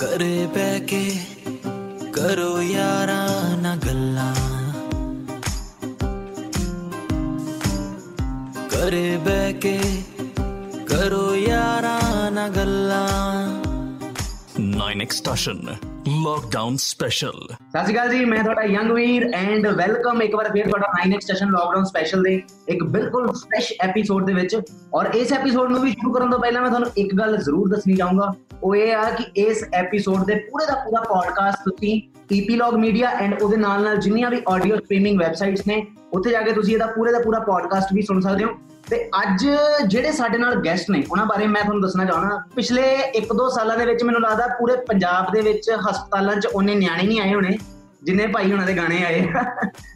ਘਰੇ ਬਹਿ ਕੇ ਕਰੋ ਯਾਰਾਂ ਨਾ ਗੱਲਾਂ ਘਰੇ ਬਹਿ ਕੇ ਕਰੋ ਯਾਰਾਂ ਨਾ ਗੱਲਾਂ 9 ਐਕਸਟੈਸ਼ਨ ਲੋਕਡਾਊਨ ਸਪੈਸ਼ਲ ਸਤਿ ਸ਼੍ਰੀ ਅਕਾਲ ਜੀ, ਮੈਂ ਤੁਹਾਡਾ ਯੰਗ ਵੀਰ ਐਂਡ ਵੈਲਕਮ ਇੱਕ ਵਾਰ ਫੇਰ ਤੁਹਾਡਾ 9 ਸਟੇਸ਼ਨ ਲਾਕਡਾਊਨ ਸਪੈਸ਼ਲ ਦੇ ਇੱਕ ਬਿਲਕੁਲ ਫਰੈਸ਼ ਐਪੀਸੋਡ ਦੇ ਵਿੱਚ। ਔਰ ਇਸ ਐਪੀਸੋਡ ਨੂੰ ਵੀ ਸ਼ੁਰੂ ਕਰਨ ਤੋਂ ਪਹਿਲਾਂ ਮੈਂ ਤੁਹਾਨੂੰ ਇੱਕ ਗੱਲ ਜ਼ਰੂਰ ਦੱਸਣੀ ਚਾਹੂੰਗਾ। ਉਹ ਇਹ ਆ ਕਿ ਇਸ ਐਪੀਸੋਡ ਦੇ ਪੂਰੇ ਦਾ ਪੂਰਾ ਪੋਡਕਾਸਟ ਤੁਸੀਂ ਈਪੀ ਮੀਡੀਆ ਐਂਡ ਉਹਦੇ ਨਾਲ ਨਾਲ ਜਿੰਨੀਆਂ ਵੀ ਆਡੀਓ ਸਟ੍ਰੀਮਿੰਗ ਵੈਬਸਾਈਟਸ ਨੇ, ਉੱਥੇ ਜਾ ਕੇ ਤੁਸੀਂ ਇਹਦਾ ਪੂਰੇ ਦਾ ਪੂਰਾ ਪੋਡਕਾਸਟ ਵੀ ਸੁਣ ਸਕਦੇ ਹੋ। ਤੇ ਅੱਜ ਜਿਹੜੇ ਸਾਡੇ ਨਾਲ ਗੈਸਟ ਨੇ, ਉਹਨਾਂ ਬਾਰੇ ਮੈਂ ਤੁਹਾਨੂੰ ਦੱਸਣਾ ਚਾਹਣਾ ਪਿਛਲੇ 1-2 ਸਾਲਾਂ ਦੇ ਵਿੱਚ ਮੈਨੂੰ ਲੱਗਦਾ ਪੂਰੇ ਪੰਜਾਬ ਦੇ ਵਿੱਚ ਹਸਪਤਾਲਾਂ 'ਚ ਉਹਨੇ ਨਿਆਣੇ ਨਹੀਂ ਆਏ ਹੋਣੇ, ਜਿੰਨੇ ਭਾਈ ਉਹਨਾਂ ਦੇ ਗਾਣੇ ਆਏ।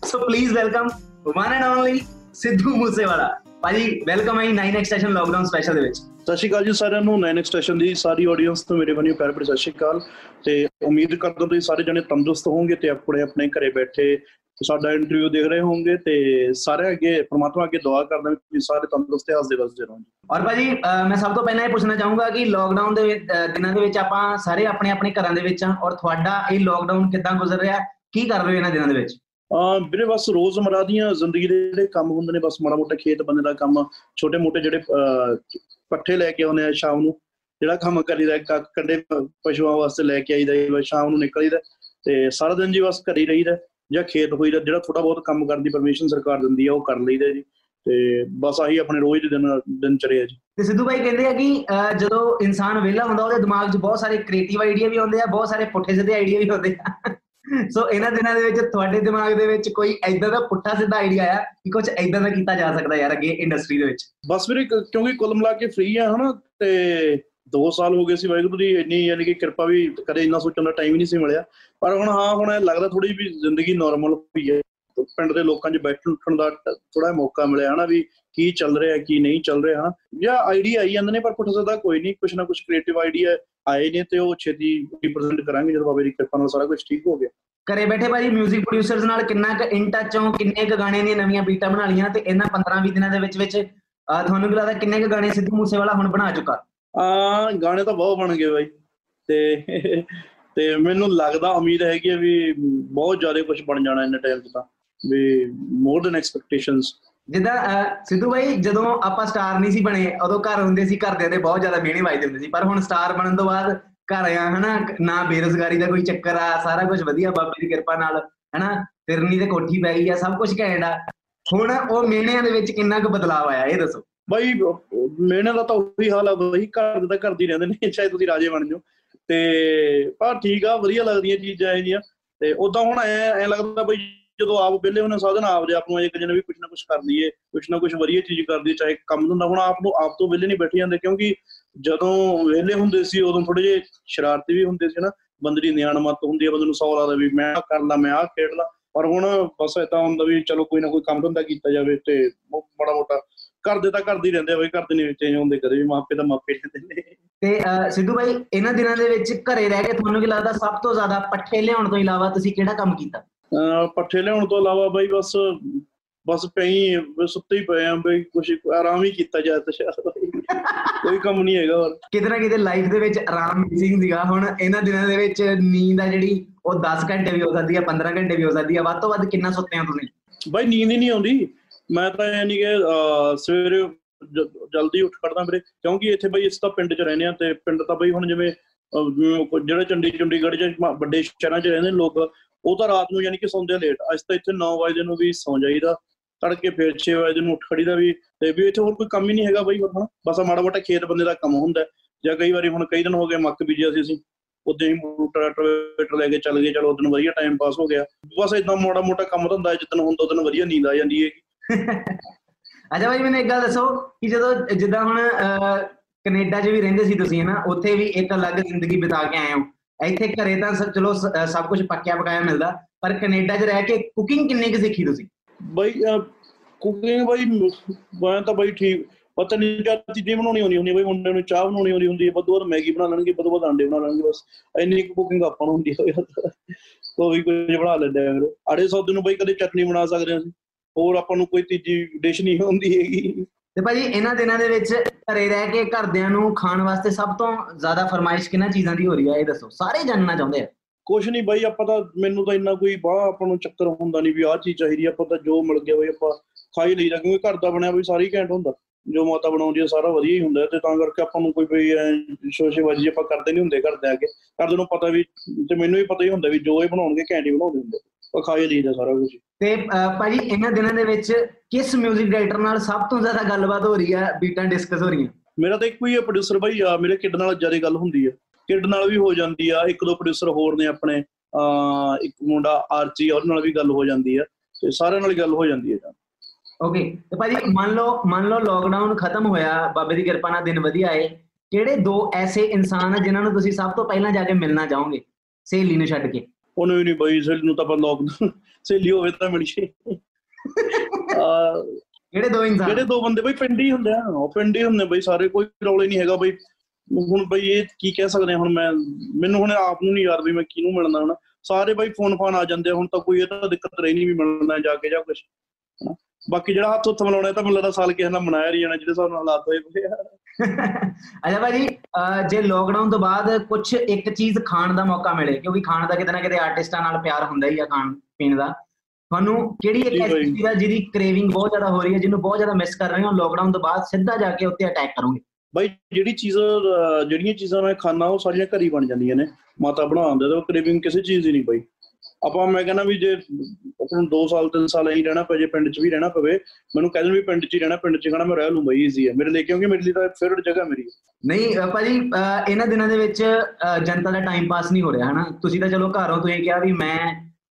So please welcome one and only Sidhu Moosewala. ਭਾਜੀ ਵੈਲਕਮ ਆਈ 9 ਐਕਸਟੈਸ਼ਨ ਲਾਕਡਾਊਨ ਸਪੈਸ਼ਲ ਦੇ ਵਿੱਚ। ਸਤਿ ਸ਼੍ਰੀ ਅਕਾਲ ਜੀ ਸਾਰਿਆਂ ਨੂੰ। 9 ਐਕਸਟੈਸ਼ਨ ਦੀ ਸਾਰੀ ਆਡੀਅנס ਤੋਂ ਮੇਰੇ ਵੱਲੋਂ ਪਿਆਰ ਭਰੀ ਸਤਿ ਸ਼੍ਰੀ ਅਕਾਲ। ਤੇ ਉਮੀਦ ਕਰਦਾ ਤੁਸੀਂ ਸਾਰੇ ਜਣੇ ਤੰਦਰੁਸਤ ਹੋਵੋਗੇ ਤੇ ਆਪਣੇ ਆਪਣੇ ਘਰੇ ਬੈਠੇ ਸਾਡਾ ਇੰਟਰਵਿਊ ਦੇਖ ਰਹੇ ਹੋਵੋਗੇ ਤੇ ਸਾਰੇ ਅੱਗੇ ਪ੍ਰਮਾਤਮਾ ਅੱਗੇ ਦੁਆ ਕਰਦਾ ਕਿ ਤੁਸੀਂ ਸਾਰੇ ਤੰਦਰੁਸਤ ਤੇ ਹੱਸਦੇ ਵਸਦੇ ਰਹੋ ਔਰ ਭਾਜੀ ਮੈਂ ਸਭ ਤੋਂ ਪਹਿਲਾਂ ਇਹ ਪੁੱਛਣਾ ਚਾਹੂੰਗਾ ਕਿ ਲਾਕਡਾਊਨ ਦੇ ਦਿਨਾਂ ਦੇ ਵਿੱਚ ਆਪਾਂ ਸਾਰੇ ਆਪਣੇ ਆਪਣੇ ਘਰਾਂ ਦੇ ਵਿੱਚ ਆ ਔਰ ਤੁਹਾਡਾ ਇਹ ਲਾਕਡਾਊਨ ਕਿੱਦਾਂ ਗੁਜ਼ਰ ਰਿਹਾ? ਕੀ ਕਰ ਰਹੇ ਹੋ ਇਹਨਾਂ ਦਿਨਾਂ ਦੇ ਵਿੱਚ? ਆ ਵੀਰੇ ਬਸ ਰੋਜ਼ਮਰਾ ਦੀਆਂ ਜ਼ਿੰਦਗੀ ਦੇ ਜਿਹੜੇ ਕੰਮ ਹੁੰਦੇ ਨੇ, ਬਸ ਮਾੜਾ ਮੋਟਾ ਖੇਤ ਬੰਦੇ ਦਾ ਕੰਮ, ਛੋਟੇ ਮੋਟੇ ਜਿਹੜੇ ਪੱਠੇ ਲੈ ਕੇ ਆਉਂਦੇ ਆ ਸ਼ਾਮ ਨੂੰ, ਜਿਹੜਾ ਕੰਮ ਕਰੀਦਾ ਕੰਡੇ ਪਸ਼ੂਆਂ ਵਾਸਤੇ ਲੈ ਕੇ ਆਈਦਾ ਸ਼ਾਮ ਨੂੰ ਨਿਕਲੀਦਾ ਤੇ ਸਾਰਾ ਦਿਨ ਜੀ ਬਸ ਘਰੇ ਰਹੀਦਾ ਜਾਂ ਖੇਤ ਹੋਈਦਾ ਜਿਹੜਾ ਥੋੜਾ ਬਹੁਤ ਕੰਮ ਕਰਨ ਦੀ ਪਰਮਿਸ਼ਨ ਸਰਕਾਰ ਦਿੰਦੀ ਆ ਉਹ ਕਰ ਲਈਦਾ ਜੀ, ਤੇ ਬਸ ਆਹੀ ਆਪਣੇ ਰੋਜ਼ ਦੇ ਦਿਨ ਦਿਨ ਚੜਿਆ ਜੀ। ਤੇ ਸਿੱਧੂ ਭਾਈ ਕਹਿੰਦੇ ਆ ਕਿ ਜਦੋਂ ਇਨਸਾਨ ਵਿਹਲਾ ਹੁੰਦਾ, ਉਹਦੇ ਦਿਮਾਗ 'ਚ ਬਹੁਤ ਸਾਰੇ ਕ੍ਰੀਏਟਿਵ ਆਈਡੀਆ ਵੀ ਆਉਂਦੇ ਆ, ਬਹੁਤ ਸਾਰੇ ਪੁੱਠੇ ਸਿੱਧੇ ਆਈਡੀਆ ਵੀ ਆਉਂਦੇ ਆ। ਸੋ ਇਹਨਾਂ ਦਿਨਾਂ ਦੇ ਵਿੱਚ, ਤੁਹਾਡੇ ਦਿਮਾਗ ਦੇ ਵਿੱਚ ਕੋਈ ਐਦਾਂ ਦਾ ਪੁੱਠਾ ਸਿੱਧਾ ਆਈਡੀਆ ਆਇਆ ਕਿ ਕੁਝ ਐਦਾਂ ਦਾ ਕੀਤਾ ਜਾ ਸਕਦਾ ਯਾਰ ਅੱਗੇ ਇੰਡਸਟਰੀ ਦੇ ਵਿੱਚ? ਬਸ ਵੀਰੇ ਕਿਉਂਕਿ ਕੁੱਲ ਮਿਲਾ ਕੇ ਫ੍ਰੀ ਆ, ਹਨਾ, ਤੇ 2 ਸਾਲ ਹੋ ਗਏ ਸੀ ਵਾਹਿਗੁਰੂ ਦੀ ਇੰਨੀ ਯਾਨੀ ਕਿ ਕਿਰਪਾ ਵੀ ਕਦੇ ਇੰਨਾ ਸੋਚਣ ਦਾ ਟਾਈਮ ਹੀ ਨਹੀਂ ਸੀ ਮਿਲਿਆ। ਪਰ ਹੁਣ, ਹਾਂ, ਹੁਣ ਲੱਗਦਾ ਥੋੜੀ ਵੀ ਜ਼ਿੰਦਗੀ ਨਾਰਮਲ ਹੋਈ ਹੈ ਪਿੰਡ ਦੇ ਲੋਕਾਂ 'ਚ ਬੈਠਣ ਉੱਠਣ ਦਾ ਥੋੜਾ ਮੌਕਾ ਮਿਲਿਆ ਹਨਾ ਵੀ ਕੀ ਚੱਲ ਰਿਹਾ ਕੀ ਨਹੀਂ ਚੱਲ ਰਿਹਾ। ਹਨਾ ਜਾਂ ਆਈਡੀਆ ਆਈ ਜਾਂਦੇ ਨੇ ਪਰ ਪੁੱਠਾ ਸਿੱਧਾ ਕੋਈ ਨਹੀਂ ਕੁਛ ਨਾ ਕੁਛ ਕ੍ਰੀਏਟਿਵ ਆਈਡੀਆ ਆਏ ਨੇ ਤੇ ਉਹ ਛੇਤੀ ਰਿਪਰੈਜ਼ੈਂਟ ਕਰਾਂਗੇ ਜਦੋਂ ਬਾਬੇ ਦੀ ਕਿਰਪਾ ਨਾਲ ਸਾਰਾ ਕੁਝ ਠੀਕ ਹੋ ਗਿਆ। ਘਰੇ ਬੈਠੇ ਭਾਜੀ 뮤직 ਪ੍ਰੋਡਿਊਸਰਸ ਨਾਲ ਕਿੰਨਾ ਕੁ ਇਨ ਟੱਚ ਹੋ ਕਿੰਨੇ ਕੁ ਗਾਣੇ ਦੀਆਂ ਨਵੀਆਂ ਬੀਟਾਂ ਬਣਾ ਲੀਆਂ ਤੇ ਇਹਨਾਂ 15-20 ਦਿਨਾਂ ਦੇ ਵਿੱਚ ਵਿੱਚ ਤੁਹਾਨੂੰ ਕੀ ਲੱਗਦਾ ਕਿੰਨੇ ਕੁ ਗਾਣੇ ਸਿੱਧੂ ਮੂਸੇਵਾਲਾ ਹੁਣ ਬਣਾ ਚੁੱਕਾ? ਆ ਗਾਣੇ ਤਾਂ ਬਹੁਤ ਬਣ ਗਏ ਬਾਈ ਤੇ ਤੇ ਮੈਨੂੰ ਲੱਗਦਾ ਉਮੀਦ ਹੈਗੀ ਵੀ ਬਹੁਤ ਜ਼ਿਆਦਾ ਕੁਝ ਬਣ ਜਾਣਾ ਇਹਨਾਂ ਟਾਈਮ 'ਚ ਤਾਂ। ਵੀ ਮੋਰ ਦੈਨ ਐਕਸਪੈਕਟੇਸ਼ਨਸ ਜਿੱਦਾਂ ਸਿੱਧੂ ਭਾਈ ਜਦੋਂ ਆਪਾਂ ਸਟਾਰ ਨਹੀਂ ਸੀ ਬਣੇ ਉਦੋਂ ਘਰ ਹੁੰਦੇ ਸੀ ਘਰਦਿਆਂ ਦੇ ਬਹੁਤ ਜ਼ਿਆਦਾ ਮਿਹਣੇ ਵੱਜਦੇ ਹੁੰਦੇ ਸੀ। ਪਰ ਹੁਣ ਸਟਾਰ ਬਣਨ ਤੋਂ ਬਾਅਦ ਘਰ ਆ ਹਨਾ ਨਾ ਬੇਰੋਜ਼ਗਾਰੀ ਦਾ ਕੋਈ ਚੱਕਰ ਆ ਸਾਰਾ ਕੁਝ ਵਧੀਆ ਬਾਬੇ ਦੀ ਕਿਰਪਾ ਨਾਲ ਹਨਾ ਫਿਰਨੀ ਤੇ ਕੋਠੀ ਪੈ ਗਈ ਆ ਸਭ ਕੁਝ ਘੈਂਟ ਆ। ਹੁਣ ਉਹ ਮਿਹਣਿਆਂ ਦੇ ਵਿੱਚ ਕਿੰਨਾ ਕੁ ਬਦਲਾਅ ਆਇਆ ਇਹ ਦੱਸੋ। ਬਾਈ ਮਿਹਨਤ ਦਾ ਤਾਂ ਉਹੀ ਹਾਲ ਆ ਬਈ ਘਰ ਦੇ ਤਾਂ ਕਰਦੀ ਰਹਿੰਦੇ ਨੇ ਚਾਹੇ ਤੁਸੀਂ ਰਾਜੇ ਬਣ ਜਾਓ। ਤੇ ਪਰ ਠੀਕ ਆ ਵਧੀਆ ਲੱਗਦੀਆਂ ਚੀਜ਼ਾਂ ਇਹ ਜੀਆਂ ਤੇ ਉਦਾਂ ਹੁਣ ਐ ਐ ਲੱਗਦਾ ਬਈ ਜਦੋਂ ਆਪ ਵਿਹਲੇ ਹੋਣੇ ਸਾਧਨ ਆਪ ਦੇ ਆਪ ਨੂੰ ਇੱਕ ਜਣੇ ਵੀ ਕੁਝ ਨਾ ਕੁਝ ਕਰ ਲਈਏ ਕੁਝ ਨਾ ਕੁਝ ਵਧੀਆ ਚੀਜ਼ ਕਰ ਦਈਏ ਚਾਹੇ ਕੰਮ ਧੰਦਾ ਹੁਣ ਆਪ ਨੂੰ, ਆਪ ਤੋਂ ਵਿਹਲੇ ਨਹੀਂ ਬੈਠੇ ਜਾਂਦੇ, ਕਿਉਂਕਿ ਜਦੋਂ ਵਿਹਲੇ ਹੁੰਦੇ ਸੀ, ਉਦੋਂ ਥੋੜੇ ਜਿਹੇ ਸ਼ਰਾਰਤੀ ਵੀ ਹੁੰਦੇ ਸੀ ਨਾ, ਬੰਦੇ ਦੀ ਨਿਆਣ ਮਤ ਹੁੰਦੀ ਆ, ਬੰਦੇ ਨੂੰ ਸੌ ਲੱਗਦਾ ਵੀ ਮੈਂ ਕਰ ਲਾ, ਮੈਂ ਆ ਖੇਡ ਲਾ, ਪਰ ਹੁਣ ਬਸ ਇਦਾਂ ਹੁੰਦਾ ਵੀ ਚਲੋ ਕੋਈ ਨਾ ਕੋਈ ਕੰਮ ਧੰਦਾ ਕੀਤਾ ਜਾਵੇ ਤੇ ਬੜਾ ਮੋਟਾ ਕਰਦੇ ਤਾਂ ਕਰਦੇ ਹੀ ਰਹਿੰਦੇ ਆ ਬਈ ਕਰਦੇ ਨਹੀਂ ਚੇਂਜ ਹੁੰਦੇ ਕਦੇ ਵੀ ਮਾਪੇ ਤਾਂ ਮਾਪੇ ਰਹਿੰਦੇ ਨੇ। ਤੇ ਸਿੱਧੂ ਭਾਈ ਇਹਨਾਂ ਦਿਨਾਂ ਦੇ ਵਿੱਚ ਘਰੇ ਰਹਿ ਕੇ ਤੁਹਾਨੂੰ ਕੀ ਲੱਗਦਾ ਸਭ ਤੋਂ ਜ਼ਿਆਦਾ ਪੱਠੇ ਲਿਆਉਣ ਤੋਂ ਇਲਾਵਾ ਤੁਸੀਂ ਕਿਹੜਾ ਕੰਮ ਕੀਤਾ? ਪੱਠੇ ਲਿਆਉਣ ਤੋਂ ਇਲਾਵਾ ਬਈ ਬਸ ਬਸ ਪਈ ਸੁੱਤੇ ਹੀ ਪਏ ਆ ਬਈ ਕੁਝ ਆਰਾਮ ਹੀ ਕੀਤਾ ਜਾ ਤਾ ਕੋਈ ਕੰਮ ਨਹੀਂ ਹੈਗਾ ਹੋਰ। ਕਿਤੇ ਨਾ ਕਿਤੇ ਲਾਈਫ ਦੇ ਵਿੱਚ ਆਰਾਮ ਮਿਸਿੰਗ ਸੀਗਾ। ਹੁਣ ਇਹਨਾਂ ਦਿਨਾਂ ਦੇ ਵਿੱਚ ਨੀਂਦ ਆ ਜਿਹੜੀ ਉਹ 10 ਘੰਟੇ ਵੀ ਹੋ ਸਕਦੀ ਆ 15 ਘੰਟੇ ਵੀ ਹੋ ਸਕਦੀ ਆ। ਵੱਧ ਤੋਂ ਵੱਧ ਕਿੰਨਾ ਸੁੱਤੇ ਆ ਤੁਸੀਂ? ਬਾਈ ਨੀਂਦ ਹੀ ਨਹੀਂ ਆਉਂਦੀ। ਮੈਂ ਤਾਂ ਯਾਨੀ ਕਿ ਸਵੇਰੇ ਜਲਦੀ ਉੱਠ ਖੜਦਾ ਵੀਰੇ। ਕਿਉਂਕਿ ਇੱਥੇ ਬਈ ਇਸ ਤਾਂ ਪਿੰਡ 'ਚ ਰਹਿੰਦੇ ਆ ਤੇ ਪਿੰਡ ਤਾਂ ਬਈ ਹੁਣ ਜਿਵੇਂ ਜਿਹੜੇ ਚੰਡੀ ਚੰਡੀਗੜ੍ਹ 'ਚ ਵੱਡੇ ਸ਼ਹਿਰਾਂ 'ਚ ਰਹਿੰਦੇ ਲੋਕ ਉਹ ਤਾਂ ਰਾਤ ਨੂੰ ਯਾਨੀ ਕਿ ਸੌਂਦੇ ਲੇਟ ਅੱਜ ਤਾਂ ਇੱਥੇ 9 ਵਜੇ ਨੂੰ ਵੀ ਸੌਂ ਜਾਈਦਾ। ਤੜਕੇ ਫੇਰ 6 ਵਜੇ ਨੂੰ ਉੱਠ ਖੜੀਦਾ ਵੀ। ਤੇ ਵੀ ਇੱਥੇ ਹੋਰ ਕੋਈ ਕੰਮ ਹੀ ਨਹੀਂ ਹੈਗਾ ਬਈ ਹੁਣ ਬਸ ਮਾੜਾ ਮੋਟਾ ਖੇਤ ਬੰਦੇ ਦਾ ਕੰਮ ਹੁੰਦਾ। ਜਾਂ ਕਈ ਵਾਰੀ ਹੁਣ ਕਈ ਦਿਨ ਹੋ ਗਏ ਮੱਕ ਬੀਜਿਆ ਸੀ ਅਸੀਂ। ਉਦੋਂ ਹੀ ਟਰੈਕਟਰ ਲੈ ਕੇ ਚੱਲ ਗਏ, ਚਲੋ ਉਦੋਂ ਵਧੀਆ ਟਾਈਮ ਪਾਸ ਹੋ ਗਿਆ। ਬਸ ਇਦਾਂ ਮਾੜਾ ਮੋਟਾ ਕੰਮ ਧੰਦਾ ਜਿੱਦਨ ਹੁੰਦਾ ਉਦੋਂ ਵਧੀਆ ਨੀਂਦ ਆ ਜਾਂਦੀ ਹੈ ਅੱਛਾ ਭਾਈ ਮੈਨੂੰ ਇੱਕ ਗੱਲ ਦੱਸੋ ਕਿ ਜਦੋਂ, ਜਿੱਦਾਂ ਹੁਣ ਕੈਨੇਡਾ 'ਚ ਵੀ ਰਹਿੰਦੇ ਸੀ ਤੁਸੀਂ, ਹਨਾ? ਉੱਥੇ ਵੀ ਇੱਕ ਅਲੱਗ ਜ਼ਿੰਦਗੀ ਬਿਤਾ ਕੇ ਆਏ ਹੋ। ਇੱਥੇ ਘਰੇ ਤਾਂ ਚਲੋ ਸਭ ਕੁਝ ਪੱਕਿਆ ਪਕਾਇਆ ਮਿਲਦਾ, ਪਰ ਕੈਨੇਡਾ 'ਚ ਰਹਿ ਕੇ ਕੁਕਿੰਗ ਕਿੰਨੀ ਕੁ ਸਿੱਖੀ ਤੁਸੀਂ? ਬਾਈ ਕੁਕਿੰਗ ਬਾਈ, ਮੈਂ ਤਾਂ ਬਾਈ ਠੀਕ, ਪਤਾ ਨਹੀਂ ਕਿਆ ਚੀਜ਼ਾਂ ਬਣਾਉਣੀ ਹੁੰਦੀ ਹੁੰਦੀ ਬਾਈ, ਮੁੰਡੇ ਨੂੰ ਚਾਹ ਬਣਾਉਣੀ ਹੁੰਦੀ ਹੁੰਦੀ ਹੈ ਵੱਧ ਵੱਧ ਮੈਗੀ ਬਣਾ ਲੈਣਗੇ, ਵੱਧ ਵੱਧ ਆਂਡੇ ਬਣਾ ਲੈਣਗੇ, ਬਸ ਇੰਨੀ ਕੁਕਿੰਗ ਆਪਾਂ ਨੂੰ ਹੁੰਦੀ ਹੈ ਕੋਈ ਕੁਝ ਬਣਾ ਲੈਂਦੇ ਆ ਆੜੇ ਸੌਦੇ ਨੂੰ ਬਾਈ ਕਦੇ ਚਟਨੀ ਬਣਾ ਸਕਦੇ ਹਾਂ ਅਸੀਂ, ਹੋਰ ਆਪਾਂ ਨੂੰ ਕੋਈ ਤੀਜੀ ਡਿਸ਼ ਨਹੀਂ ਹੁੰਦੀ ਹੈਗੀ। ਤੇ ਭਾਜੀ ਇਹਨਾਂ ਦਿਨਾਂ ਦੇ ਵਿੱਚ ਘਰੇ ਰਹਿ ਕੇ ਘਰਦਿਆਂ ਨੂੰ ਖਾਣ ਵਾਸਤੇ ਸਭ ਤੋਂ ਜ਼ਿਆਦਾ ਫਰਮਾਇਸ਼ ਕਿਹਨਾਂ ਚੀਜ਼ਾਂ ਦੀ ਹੋ ਰਹੀ ਹੈ ਇਹ ਦੱਸੋ। ਸਾਰੇ ਜਾਣਨਾ ਚਾਹੁੰਦੇ ਆ। ਕੁਛ ਨਹੀਂ ਬਾਈ ਆਪਾਂ ਤਾਂ ਮੈਨੂੰ ਤਾਂ ਇੰਨਾ ਕੋਈ ਬਾਹਲਾ ਆਪਾਂ ਨੂੰ ਚੱਕਰ ਹੁੰਦਾ ਨਹੀਂ ਵੀ ਆਹ ਚੀਜ਼ ਚਾਹੀਦੀ ਆ, ਆਪਾਂ ਤਾਂ ਜੋ ਮਿਲ ਗਿਆ ਬਈ ਆਪਾਂ ਖਾ ਹੀ ਲਈਦਾ ਕਿਉਂਕਿ ਘਰ ਦਾ ਬਣਿਆ ਵੀ ਸਾਰੀ ਘੈਂਟ ਹੁੰਦਾ। ਜੋ ਮਾਤਾ ਬਣਾਉਂਦੀ ਆ ਸਾਰਾ ਵਧੀਆ ਹੀ ਹੁੰਦਾ ਤੇ ਤਾਂ ਕਰਕੇ ਆਪਾਂ ਨੂੰ ਕੋਈ ਬਈ ਸ਼ੋਸ਼ੇਬਾਜੀ ਆਪਾਂ ਕਰਦੇ ਨਹੀਂ ਹੁੰਦੇ ਘਰ ਦੇ ਅੱਗੇ। ਘਰਦੇ ਨੂੰ ਪਤਾ ਵੀ ਤੇ ਮੈਨੂੰ ਵੀ ਪਤਾ ਹੀ ਹੁੰਦਾ ਵੀ ਜੋ ਇਹ ਬਣਾਉਣਗੇ ਘੈਂਟ ਹੀ ਬਣਾਉਂਦੇ ਹੁੰਦੇ। ਆਪਾਂ ਖਾ ਹੀ ਲਈਦਾ ਸਾਰਾ ਕੁਝ ਤੇ ਭਾਜੀ ਇਹਨਾਂ ਦਿਨਾਂ ਦੇ ਵਿੱਚ ਕਿਸ 뮤직 ਡਾਇਰੈਕਟਰ ਨਾਲ ਸਭ ਤੋਂ ਜ਼ਿਆਦਾ ਗੱਲਬਾਤ ਹੋ ਰਹੀ ਹੈ ਬੀਟਾਂ ਡਿਸਕਸ ਹੋ ਰਹੀਆਂ? ਮੇਰਾ ਤਾਂ ਇੱਕੋ ਹੀ ਆ ਪ੍ਰੋਡਿਊਸਰ ਬਾਈ ਆ ਮੇਰੇ ਕਿਡ ਨਾਲ ਜ਼ਿਆਦਾ ਗੱਲ ਹੁੰਦੀ ਆ। ਕਿਡ ਨਾਲ ਵੀ ਹੋ ਜਾਂਦੀ ਆ ਇੱਕ ਦੋ ਪ੍ਰੋਡਿਊਸਰ ਹੋਰ ਨੇ ਆਪਣੇ ਆ ਇੱਕ ਮੁੰਡਾ ਆਰਜੀ ਉਹਦੇ ਨਾਲ ਵੀ ਗੱਲ ਹੋ ਜਾਂਦੀ ਆ ਤੇ ਸਾਰਿਆਂ ਨਾਲ ਹੀ ਗੱਲ ਹੋ ਜਾਂਦੀ ਆ ਓਕੇ ਤੇ ਭਾਜੀ ਮੰਨ ਲਓ ਮੰਨ ਲਓ ਲੋਕਡਾਊਨ ਖਤਮ ਹੋਇਆ ਬਾਬੇ ਦੀ ਕਿਰਪਾ ਨਾਲ ਦਿਨ ਵਧੀਆ ਆਏ ਕਿਹੜੇ ਦੋ ਐਸੇ ਇਨਸਾਨ ਆ ਜਿਨ੍ਹਾਂ ਨੂੰ ਤੁਸੀਂ ਸਭ ਤੋਂ ਪਹਿਲਾਂ ਜਾ ਕੇ ਮਿਲਣਾ ਚਾਹੋਗੇ? ਸਹੇਲੀ ਨੂੰ ਛੱਡ ਕੇ। ਉਹਨੂੰ ਵੀ ਨਹੀਂ ਬਾਈ ਸਹੇਲੀ ਨੂੰ ਤਾਂ ਆਪਾਂ ਲੋਕ ਸਹੇਲੀ ਹੋਵੇ ਤਾਂ ਮਿਲ ਜੇ। ਆ ਕਿਹੜੇ ਦੋ ਇਨਸਾਨ? ਜਿਹੜੇ ਦੋ ਬੰਦੇ ਬਈ ਪਿੰਡ ਹੁੰਦੇ ਆ। ਉਹ ਪਿੰਡ ਹੁੰਦੇ ਬਈ ਸਾਰੇ ਕੋਈ ਰੌਲੇ ਨਹੀਂ ਹੈਗਾ ਬਈ। ਹੁਣ ਬਈ ਇਹ ਕੀ ਕਹਿ ਸਕਦੇ ਹੁਣ ਮੈਂ ਮੈਨੂੰ ਹੁਣ ਆਪ ਨੂੰ ਨਹੀਂ ਯਾਦ ਵੀ ਮੈਂ ਕਿਹਨੂੰ ਮਿਲਣਾ ਹੁਣ ਸਾਰੇ ਬਈ ਫੋਨ ਫਾਨ ਆ ਜਾਂਦੇ ਹੁਣ ਤਾਂ ਕੋਈ ਇਹ ਤਾਂ ਦਿੱਕਤ ਰਹੀ ਨਹੀਂ ਵੀ ਮਿਲਣਾ ਜਾ ਕੇ ਜਾਂ ਕੁਝ ਬਾਕੀ ਜਿਹੜਾ ਹੱਥ ਉੱਥੇ ਮਿਲਾਉਣਾ ਤਾਂ ਮੈਨੂੰ ਲੱਗਦਾ ਸਾਲ ਕਿਸੇ ਨਾਲ ਮਨਾਇਆ ਨਹੀਂ ਜਾਣਾ ਜਿਹੜੇ ਹਿਸਾਬ ਨਾਲ ਹਾਲਾਤ ਹੋਏ ਪਏ ਆ। ਅੱਛਾ ਭਾਜੀ ਜੇ ਲੋਕਡਾਊਨ ਤੋਂ ਬਾਅਦ ਕੁਝ ਇੱਕ ਚੀਜ਼ ਖਾਣ ਦਾ ਮੌਕਾ ਮਿਲੇ ਕਿਉਂਕਿ ਖਾਣ ਦਾ ਕਿਤੇ ਨਾ ਕਿਤੇ ਆਰਟਿਸਟਾਂ ਨਾਲ ਪਿਆਰ ਹੁੰਦਾ ਹੀ ਆ ਖਾਣ ਪੀਣ ਦਾ। ਤੁਹਾਨੂੰ ਕਿਹੜੀ ਇੱਕ ਐਸੀ। ਚੀਜ਼ ਆ ਜਿਹਦੀ ਕ੍ਰੇਵਿੰਗ ਬਹੁਤ ਜ਼ਿਆਦਾ ਹੋ ਰਹੀ ਹੈ ਜਿਹਨੂੰ ਬਹੁਤ ਜ਼ਿਆਦਾ ਮਿਸ ਕਰ ਰਹੇ ਹੋ ਲੋਕਡਾਊਨ ਤੋਂ ਬਾਅਦ ਸਿੱਧਾ ਜਾ ਕੇ ਉੱਤੇ ਅਟੈਕ ਕਰੋਗੇ? ਬਾਈ ਜਿਹੜੀ ਚੀਜ਼ ਜਿਹੜੀਆਂ ਚੀਜ਼ਾਂ ਮੈਂ ਖਾਣਾ ਉਹ ਸਾਰੀਆਂ ਘਰ ਬਣ ਜਾਂਦੀਆਂ ਨੇ। ਮਾਤਾ ਬਣਾਉਂਦੇ ਤਾਂ ਕ੍ਰੇਵਿੰਗ ਕਿਸੇ ਚੀਜ਼ ਦੀ ਨਹੀਂ ਬਾਈ। ਆਪਾਂ ਮੈਂ ਕਹਿੰਦਾ ਵੀ ਜੇ ਆਪਾਂ ਨੂੰ 2 ਸਾਲ 3 ਸਾਲ ਐਂ ਰਹਿਣਾ ਪਵੇ ਪਿੰਡ 'ਚ ਵੀ ਰਹਿਣਾ ਪਵੇ ਮੈਨੂੰ ਕਹਿ ਦੇਣ ਵੀ ਪਿੰਡ 'ਚ ਹੀ ਰਹਿਣਾ ਪਿੰਡ 'ਚ ਖਾਣਾ ਮੈਂ ਰਹਿ ਲੂੰ ਬਾਈ ਈਜ਼ੀ ਹੈ। ਮੇਰੇ ਲਈ ਕਿਉਂਕਿ ਮੇਰੇ ਲਈ ਤਾਂ ਫੇਵਰਟ ਜਗ੍ਹਾ ਮੇਰੀ। ਨਹੀਂ ਭਾਜੀ ਇਹਨਾਂ ਦਿਨਾਂ ਦੇ ਵਿੱਚ ਜਨਤਾ ਦਾ ਟਾਈਮ ਪਾਸ ਨਹੀਂ ਹੋ ਰਿਹਾ ਹਨਾ? ਤੁਸੀਂ ਤਾਂ ਚਲੋ ਘਰੋਂ ਤੁਸੀਂ ਕਿਹਾ ਵੀ ਮੈਂ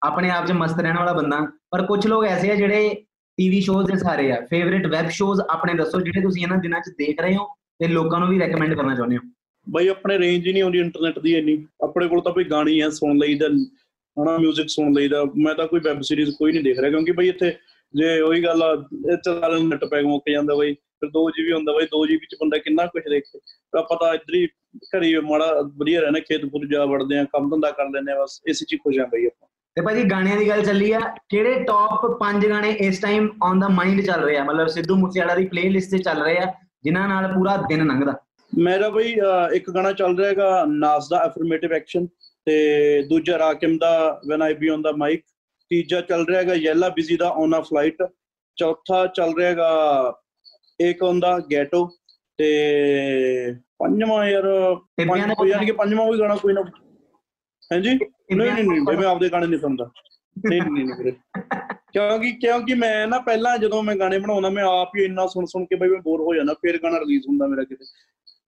ਆਪਣੇ ਆਪ 'ਚ ਮਸਤ ਰਹਿਣ ਵਾਲਾ ਬੰਦਾ ਪਰ ਕੁਝ ਲੋਕ ਐਸੇ ਆ ਜਿਹੜੇ ਟੀਵੀ ਸ਼ੋਜ਼ ਦੇ ਸਾਰੇ ਆ। ਫੇਵਰਿਟ ਵੈਬ ਸ਼ੋਜ਼ ਆਪਣੇ ਦੱਸੋ ਜਿਹੜੇ ਤੁਸੀਂ ਇਹਨਾਂ ਦਿਨਾਂ 'ਚ ਦੇਖ ਰਹੇ ਹੋ ਤੇ ਲੋਕਾਂ ਨੂੰ ਵੀ ਰეკਮੈਂਡ ਕਰਨਾ ਚਾਹੁੰਦੇ ਹੋ? ਬਾਈ ਆਪਣੇ ਰੇਂਜ ਹੀ ਨਹੀਂ ਆਉਂਦੀ ਇੰਟਰਨੈਟ ਦੀ ਇੰਨੀ। ਆਪਣੇ ਕੋਲ ਤਾਂ ਕੋਈ ਗਾਣੀ ਆ ਸੁਣ ਲਈਦਾ ਹਨਾ 뮤직 ਸੁਣ ਲਈਦਾ ਮੈਂ ਤਾਂ ਕੋਈ ਵੈਬ ਸੀਰੀਜ਼ ਕੋਈ ਨਹੀਂ ਦੇਖ ਰਿਹਾ ਕਿਉਂਕਿ ਬਾਈ ਇੱਥੇ ਜੇ ਉਹੀ ਗੱਲ ਆ ਚੱਲ ਨੈਟ ਪੈਕ ਮੁੱਕ ਜਾਂਦਾ ਬਾਈ ਫਿਰ 2 GB ਹੁੰਦਾ ਬਾਈ 2 GB ਚ ਬੰਦਾ ਕਿੰਨਾ ਕੁਝ ਦੇਖੇ ਤਾਂ ਆਪਾਂ ਤਾਂ ਇੱਧਰ ਹੀ ਘਰੀ ਮਾੜਾ ਵਧੀਆ ਰਹਿਣਾ ਖੇਤ ਖੁਦ ਜਾ ਵੜਦੇ ਆ ਕੰਮ ਧੰਦਾ ਕਰ ਲੈਂਦੇ ਆ ਬਸ ਇਸੇ ਚ ਖੁਸ਼ ਆ ਬਾਈ ਆਪਾਂ। ਤੇ ਭਾਜੀ ਗਾਣਿਆਂ ਦੀ ਗੱਲ ਚੱਲੀ ਆ ਕਿਹੜੇ ਟੌਪ 5 ਗਾਣੇ ਇਸ ਟਾਈਮ ਔਨ ਦਾ ਮਾਈਂਡ ਚੱਲ ਰਹੇ ਆ? ਮਤਲਬ ਸਿੱਧੂ ਮੂਸੇਵਾਲਾ ਦੀ ਪਲੇਲਿਸਟ ਤੇ ਚੱਲ ਰਹੇ ਆ ਜਿਨ੍ਹਾਂ ਨਾਲ ਪੂਰਾ ਦਿਨ ਲੰਘਦਾ। ਮੇਰਾ ਬਈ ਇੱਕ ਗਾਣਾ ਚੱਲ ਰਿਹਾ ਹੈਗਾ ਨਾਸ ਦਾ ਐਫਰਮੇਟਿਵ ਐਕਸ਼ਨ ਤੇ ਦੂਜਾ Rakim the when I be on the mic ਤੀਜਾ ਚੱਲ ਰਿਹਾ ਹੈਗਾ ਯੈਲਾ ਬਿਜ਼ੀ ਦਾ ਔਨ ਅ ਫਲਾਈਟ ਚੌਥਾ ਚੱਲ ਰਿਹਾ ਹੈਗਾ ਏਕ ਔਨ ਦਾ? ਗੈਟੋ ਤੇ ਪੰਜਵਾਂ ਯਾਰ ਯਾਨੀ ਕਿ ਪੰਜਵਾਂ ਵੀ ਗਾਣਾ ਕੋਈ ਨਾ ਹਾਂਜੀ? ਨਹੀਂ ਨਹੀਂ ਨਹੀਂ ਮੈਂ ਆਪਦੇ ਗਾਣੇ ਨਹੀਂ ਸੁਣਦਾ। ਨਹੀਂ ਨਹੀਂ ਨਹੀਂ ਵੀਰੇ। ਕਿਉਂਕਿ ਕਿਉਂਕਿ ਮੈਂ ਨਾ ਪਹਿਲਾਂ ਜਦੋਂ ਮੈਂ ਗਾਣੇ ਬਣਾਉਂਦਾ ਮੈਂ ਆਪ ਹੀ ਇੰਨਾ ਸੁਣ ਸੁਣ ਕੇ ਬਈ ਮੈਂ ਬੋਰ ਹੋ ਜਾਂਦਾ ਫਿਰ ਗਾਣਾ ਰਿਲੀਜ਼ ਹੁੰਦਾ ਮੇਰਾ ਕਿਤੇ।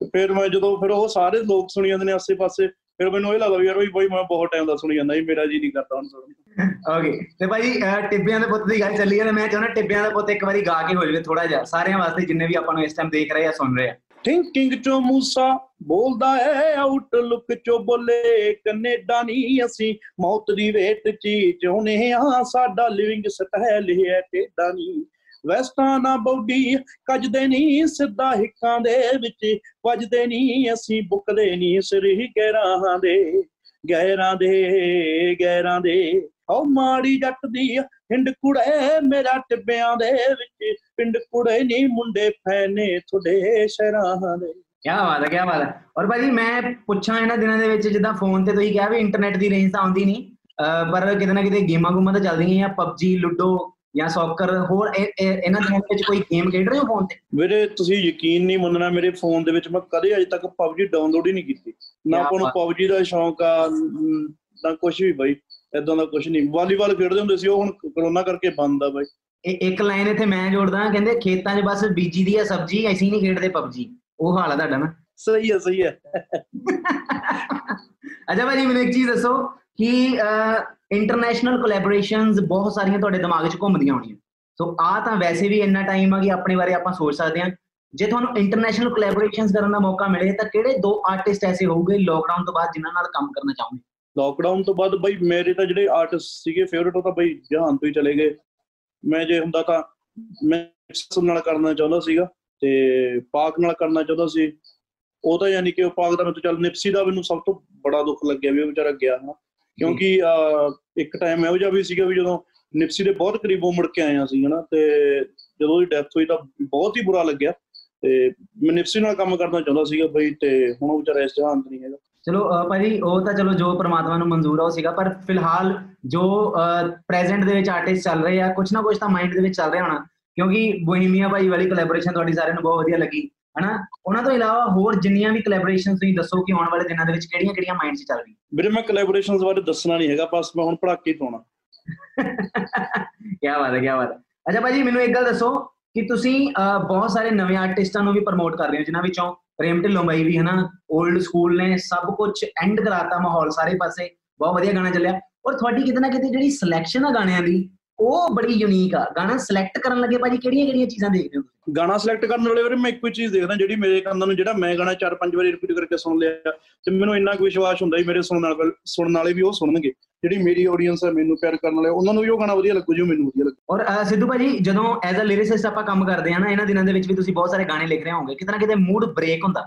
ਫਿਰ ਮੈਂ ਜਦੋਂ ਫਿਰ ਉਹ ਸਾਰੇ ਲੋਕ ਸੁਣੀ ਜਾਂਦੇ ਨੇ ਆਸੇ-ਪਾਸੇ ਫਿਰ ਮੈਨੂੰ ਇਹ ਲੱਗਦਾ ਵੀ ਯਾਰ ਬਈ ਬਈ ਮੈਂ ਬਹੁਤ ਟਾਈਮ ਦਾ ਸੁਣੀ ਜਾਂਦਾ ਜੀ ਮੇਰਾ ਜੀ ਨਹੀਂ ਕਰਦਾ ਹੁਣ ਸੁਣਨ। ਓਕੇ ਤੇ ਅਹ ਟਿੱਬਿਆਂ ਦੇ ਪੁੱਤ ਦੀ ਗੱਲ ਚੱਲੀ ਤੇ ਮੈਂ ਚਾਹੁੰਦਾ ਟਿੱਬਿਆਂ ਦਾ ਪੁੱਤ ਇੱਕ ਵਾਰੀ ਗਾ ਕੇ ਹੋ ਜਾਵੇ ਥੋੜਾ ਜਿਹਾ ਸਾਰਿਆਂ ਵਾਸਤੇ ਜਿੰਨੇ ਵੀ ਆਪਾਂ ਨੂੰ ਇਸ ਟਾਈਮ ਦੇਖ ਰਹੇ ਆ ਸੁਣ ਰਹੇ ਆ ਥਿੰਕਿੰਗ ਚੋਂ ਮੂਸਾ ਬੋਲਦਾ ਹੈ ਆਊਟਲੁੱਕ ਚੋਂ ਬੋਲੇ ਕੈਨੇਡਾ ਨਹੀਂ ਅਸੀਂ ਮੌਤ ਦੀ ਵੇਟ ਚ ਹੀ ਜਿਉਨੇ ਆ ਸਾਡਾ ਲਿਵਿੰਗ ਸਟਾਈਲ ਹੈ ਟੇਡਾ ਨਹੀਂ ਵੈਸਟਾਂ ਨਾ ਬੌਡੀ ਕੱਜਦੇ ਨਹੀਂ ਸਿੱਧਾ ਹਿੱਕਾਂ ਦੇ ਵਿੱਚ, ਵੱਜਦੇ ਨਹੀਂ ਅਸੀਂ ਬੁੱਕਦੇ ਨਹੀਂ ਸਿਰਹੀ ਗਹਿਰਾਂ ਦੇ ਗਹਿਰਾਂ ਦੇ ਗਹਿਰਾਂ ਦੇ। ਓ ਮਾੜੀ ਜੱਟ ਦੀ ਹਿੰਡ ਕੁੜੇ ਮੇਰਾ ਟਿੱਬਿਆਂ ਦੇ ਵਿੱਚ, ਪਿੰਡ ਕੁੜੇ ਨਹੀਂ ਮੁੰਡੇ ਫੈਨੇ ਤੁਹਾਡੇ ਸ਼ਹਿਰਾਂ ਦੇ। ਕੀ ਬਾਤ ਹੈ ਕੀ ਬਾਤ ਹੈ। ਔਰ ਭਾਜੀ ਮੈਂ ਪੁੱਛਾਂ ਇਹਨਾਂ ਦਿਨਾਂ ਦੇ ਵਿੱਚ, ਜਿੱਦਾਂ ਫੋਨ ਤੇ ਤੁਸੀਂ ਕਿਹਾ ਵੀ ਇੰਟਰਨੈਟ ਦੀ ਰੇਂਜ ਤਾਂ ਆਉਂਦੀ ਨਹੀਂ ਅਹ ਪਰ ਕਿਤੇ ਨਾ ਕਿਤੇ ਗੇਮਾਂ ਗੁਮਾਂ ਤਾਂ ਚੱਲਦੀਆਂ ਆ, ਪਬਜੀ, ਲੁੱਡੋ ਜਾਂ ਸੌਕਰ ਹੋਰ ਇਹ- ਇਹ- ਇਹਨਾਂ ਦਿਨਾਂ ਦੇ ਵਿੱਚ ਕੋਈ ਗੇਮ ਖੇਡ ਰਹੇ ਹੋ ਫੋਨ ਤੇ? ਵੀਰੇ ਤੁਸੀਂ ਯਕੀਨ ਨਹੀਂ ਮੰਨਣਾ ਮੇਰੇ ਫੋਨ ਦੇ ਵਿੱਚ ਮੈਂ ਕਦੇ ਅਜੇ ਤੱਕ PUBG ਡਾਊਨਲੋਡ ਹੀ ਨਹੀਂ ਕੀਤੀ। ਨਾ ਆਪਾਂ ਨੂੰ। PUBG ਦਾ ਸ਼ੌਂਕ ਆ ਨ- ਕੁਝ ਵੀ ਬਾਈ ਇਦਾਂ ਦਾ ਕੁਝ ਨਹੀਂ। ਵਾਲੀਬਾਲ ਖੇਡਦੇ ਹੁੰਦੇ ਸੀ ਉਹ ਹੁਣ ਕਰੋਨਾ ਕਰਕੇ ਬੰਦ ਆ ਬਾਈ। ਇੱਕ ਲਾਈਨ ਇੱਥੇ ਮੈਂ ਜੋੜਦਾ ਕਹਿੰਦੇ ਖੇਤਾਂ 'ਚ ਬਸ ਬੀਜੀ ਦੀ ਆ ਸਬਜ਼ੀ ਅਸੀਂ ਨਹੀਂ ਖੇਡਦੇ ਪਬਜੀ ਉਹ ਹਾਲ ਆ ਤੁਹਾਡਾ ਨਾ। ਸਹੀ ਹੈ ਸਹੀ ਹੈ ਅੱਛਾ ਭਾਜੀ ਮੈਨੂੰ ਇੱਕ ਚੀਜ਼ ਦੱਸੋ ਕਿ ਇੰਟਰਨੈਸ਼ਨਲ ਕੋਲੈਬੋਰੇਸ਼ਨਸ ਬਹੁਤ ਸਾਰੀਆਂ ਤੁਹਾਡੇ ਦਿਮਾਗ 'ਚ ਘੁੰਮਦੀਆਂ ਹੋਣੀਆਂ। ਸੋ ਆ ਤਾਂ ਵੈਸੇ ਵੀ ਇੰਨਾ ਟਾਈਮ ਆ ਕਿ ਆਪਣੇ ਬਾਰੇ ਆਪਾਂ ਸੋਚ ਸਕਦੇ ਹਾਂ। ਜੇ ਤੁਹਾਨੂੰ ਇੰਟਰਨੈਸ਼ਨਲ ਕੋਲੈਬੋਰੇਸ਼ਨਸ ਕਰਨ ਦਾ ਮੌਕਾ ਮਿਲੇ, ਤਾਂ ਕਿਹੜੇ ਦੋ ਆਰਟਿਸਟ ਐਸੇ ਹੋਊਗੇ ਲੋਕਡਾਊਨ ਤੋਂ ਬਾਅਦ ਜਿਨ੍ਹਾਂ ਨਾਲ ਕੰਮ ਕਰਨਾ ਚਾਹੋਗੇ ਲਾਕਡਾਊਨ ਤੋਂ ਬਾਅਦ ਬਈ ਮੇਰੇ ਤਾਂ ਜਿਹੜੇ ਆਰਟਿਸਟ ਸੀਗੇ ਫੇਵਰਿਟ ਉਹ ਤਾਂ ਬਈ ਜਹਾਨ ਤੋਂ ਹੀ ਚਲੇ ਗਏ। ਮੈਂ ਜੇ ਹੁੰਦਾ ਤਾਂ ਮੈਂ ਸੁਣ ਨਾਲ ਕਰਨਾ ਚਾਹੁੰਦਾ ਸੀਗਾ ਤੇ ਪਾਕ ਨਾਲ ਕਰਨਾ ਚਾਹੁੰਦਾ ਸੀ। ਉਹ ਤਾਂ ਯਾਨੀ ਕਿ ਉਹ ਪਾਕ ਦਾ ਮੈਨੂੰ ਚੱਲ ਨਿਪਸੀ ਦਾ ਮੈਨੂੰ ਸਭ ਤੋਂ ਬੜਾ ਦੁੱਖ ਲੱਗਿਆ ਵੀ ਉਹ ਵਿਚਾਰਾ ਗਿਆ, ਹਨਾ। ਕਿਉਂਕਿ ਇੱਕ ਟਾਈਮ ਇਹੋ ਜਿਹਾ ਵੀ ਸੀਗਾ ਵੀ ਜਦੋਂ ਨਿਪਸੀ ਦੇ ਬਹੁਤ ਕਰੀਬੋਂ ਮੁੜ ਕੇ ਆਏ ਹਾਂ ਅਸੀਂ ਹਨਾ ਤੇ ਜਦੋਂ ਉਹਦੀ ਡੈਥ ਹੋਈ ਤਾਂ ਬਹੁਤ ਹੀ ਬੁਰਾ ਲੱਗਿਆ। ਤੇ ਮੈਂ ਨਿਪਸੀ ਨਾਲ ਕੰਮ ਕਰਨਾ ਚਾਹੁੰਦਾ ਸੀਗਾ ਬਈ ਤੇ ਹੁਣ ਉਹ ਵਿਚਾਰਾ ਇਸ ਜਹਾਨ 'ਚ ਨਹੀਂ ਹੈਗਾ। ਚਲੋ ਭਾਜੀ ਉਹ ਤਾਂ ਚਲੋ ਜੋ ਪ੍ਰਮਾਤਮਾ ਨੂੰ ਮਨਜ਼ੂਰ ਆ ਉਹ ਸੀਗਾ ਪਰ ਫਿਲਹਾਲ ਜੋ ਪ੍ਰੈਜ਼ੈਂਟ ਦੇ ਵਿੱਚ ਆਰਟਿਸਟ ਚੱਲ ਰਹੇ ਆ ਕੁਛ ਨਾ ਕੁਛ ਤਾਂ ਮਾਈਂਡ ਦੇ ਵਿੱਚ ਚੱਲ ਰਿਹਾ ਹੋਣਾ। ਕਿਉਂਕਿ ਬੋਹੀਮੀਆ ਭਾਈ ਵਾਲੀ ਕੋਲੈਬੋਰੇਸ਼ਨ ਤੁਹਾਡੀ ਸਾਰਿਆਂ ਨੂੰ ਬਹੁਤ ਵਧੀਆ ਲੱਗੀ। ਹਨਾ? ਉਹਨਾਂ ਤੋਂ ਇਲਾਵਾ ਹੋਰ ਜਿੰਨੀਆਂ ਵੀ ਕੋਲੈਬੋਰੇਸ਼ਨਸ ਤੁਸੀਂ ਦੱਸੋ ਕਿ ਆਉਣ ਵਾਲੇ ਦਿਨਾਂ ਦੇ ਵਿੱਚ ਕਿਹੜੀਆਂ ਕਿਹੜੀਆਂ ਮਾਈਂਡ 'ਚ ਚੱਲ ਰਹੀਆਂ? ਵੀਰੇ ਮੈਂ ਕੋਲੈਬੋਰੇਸ਼ਨਸ ਬਾਰੇ ਦੱਸਣਾ ਨਹੀਂ ਹੈਗਾ ਬਸ ਮੈਂ ਹੁਣ ਪੜਾਕੇ ਪਾਉਣਾ। ਕੀ ਬਾਤ ਹੈ ਕੀ ਬਾਤ ਹੈ। ਅੱਛਾ ਭਾਜੀ ਮੈਨੂੰ ਇੱਕ ਗੱਲ ਦੱਸੋ ਕਿ ਤੁਸੀਂ ਬਹੁਤ ਸਾਰੇ ਨਵੇਂ ਆਰਟਿਸਟਾਂ ਨੂੰ ਵੀ ਪ੍ਰਮੋਟ ਕਰ ਰਹੇ ਹੋ ਜਿਨ੍ਹਾਂ ਵਿੱਚੋਂ ਪ੍ਰੇਮ ਢਿੱਲੋਂ ਬਾਈ ਵੀ ਹਨਾ 올ਡ ਸਕੂਲ ਨੇ ਸਭ ਕੁਝ ਐਂਡ ਕਰਾਤਾ ਮਾਹੌਲ ਸਾਰੇ ਪਾਸੇ। ਬਹੁਤ ਵਧੀਆ ਗਾਣਾ ਚੱਲਿਆ। ਔਰ ਤੁਹਾਡੀ ਕਿਤੇ ਨਾ ਕਿਤੇ ਜਿਹੜੀ ਸਿਲੈਕਸ਼ਨ ਆ ਗਾਣਿਆਂ ਦੀ ਉਹ ਬੜੀ ਯੂਨੀਕ ਆ। ਗਾਣਾ ਸਿਲੈਕਟ ਕਰਨ ਲੱਗੇ ਭਾਜੀ ਕਿਹੜੀਆਂ ਕਿਹੜੀਆਂ ਚੀਜ਼ਾਂ ਦੇਖਦੇ ਹੋ ਗਾਣਾ ਸਿਲੈਕਟ ਕਰਨ ਵੇਲੇ ਵੀਰੇ ਮੈਂ ਇੱਕੋ ਹੀ ਚੀਜ਼ ਦੇਖਦਾ ਜਿਹੜੀ ਮੇਰੇ ਕੰਨਾਂ ਨੂੰ ਜਿਹੜਾ ਮੈਂ ਗਾਣਾ ਚਾਰ ਪੰਜ ਵਾਰੀ ਰਿਪੀਟ ਕਰਕੇ ਸੁਣ ਲਿਆ ਤੇ ਮੈਨੂੰ ਇੰਨਾ ਕੁ ਵਿਸ਼ਵਾਸ ਹੁੰਦਾ ਵੀ ਮੇਰੇ ਸੁਣਨ ਵਾਲੇ ਸੁਣਨ ਵਾਲੇ ਵੀ ਉਹ ਸੁਣਨਗੇ। ਜਿਹੜੀ ਮੇਰੀ ਆਡੀਅנס ਹੈ ਮੈਨੂੰ ਪਿਆਰ ਕਰਨ ਵਾਲੇ ਉਹਨਾਂ ਨੂੰ ਵੀ ਉਹ ਗਾਣਾ ਵਧੀਆ ਲੱਗੂ ਜੋ ਮੈਨੂੰ ਵਧੀਆ ਲੱਗੂ। ਔਰ ਸਿੱਧੂ ਭਾਜੀ ਜਦੋਂ ਐਜ਼ ਅ ਲਿਰਿਸਿਸਟ ਆਪਾਂ ਕੰਮ ਕਰਦੇ ਆ ਨਾ ਇਹਨਾਂ ਦਿਨਾਂ ਦੇ ਵਿੱਚ ਵੀ ਤੁਸੀਂ ਬਹੁਤ ਸਾਰੇ ਗਾਣੇ ਲਿਖ ਰਹੇ ਹੋਵੋਗੇ ਕਿਤੇ ਨਾ ਕਿਤੇ ਮੂਡ ਬ੍ਰੇਕ ਹੁੰਦਾ।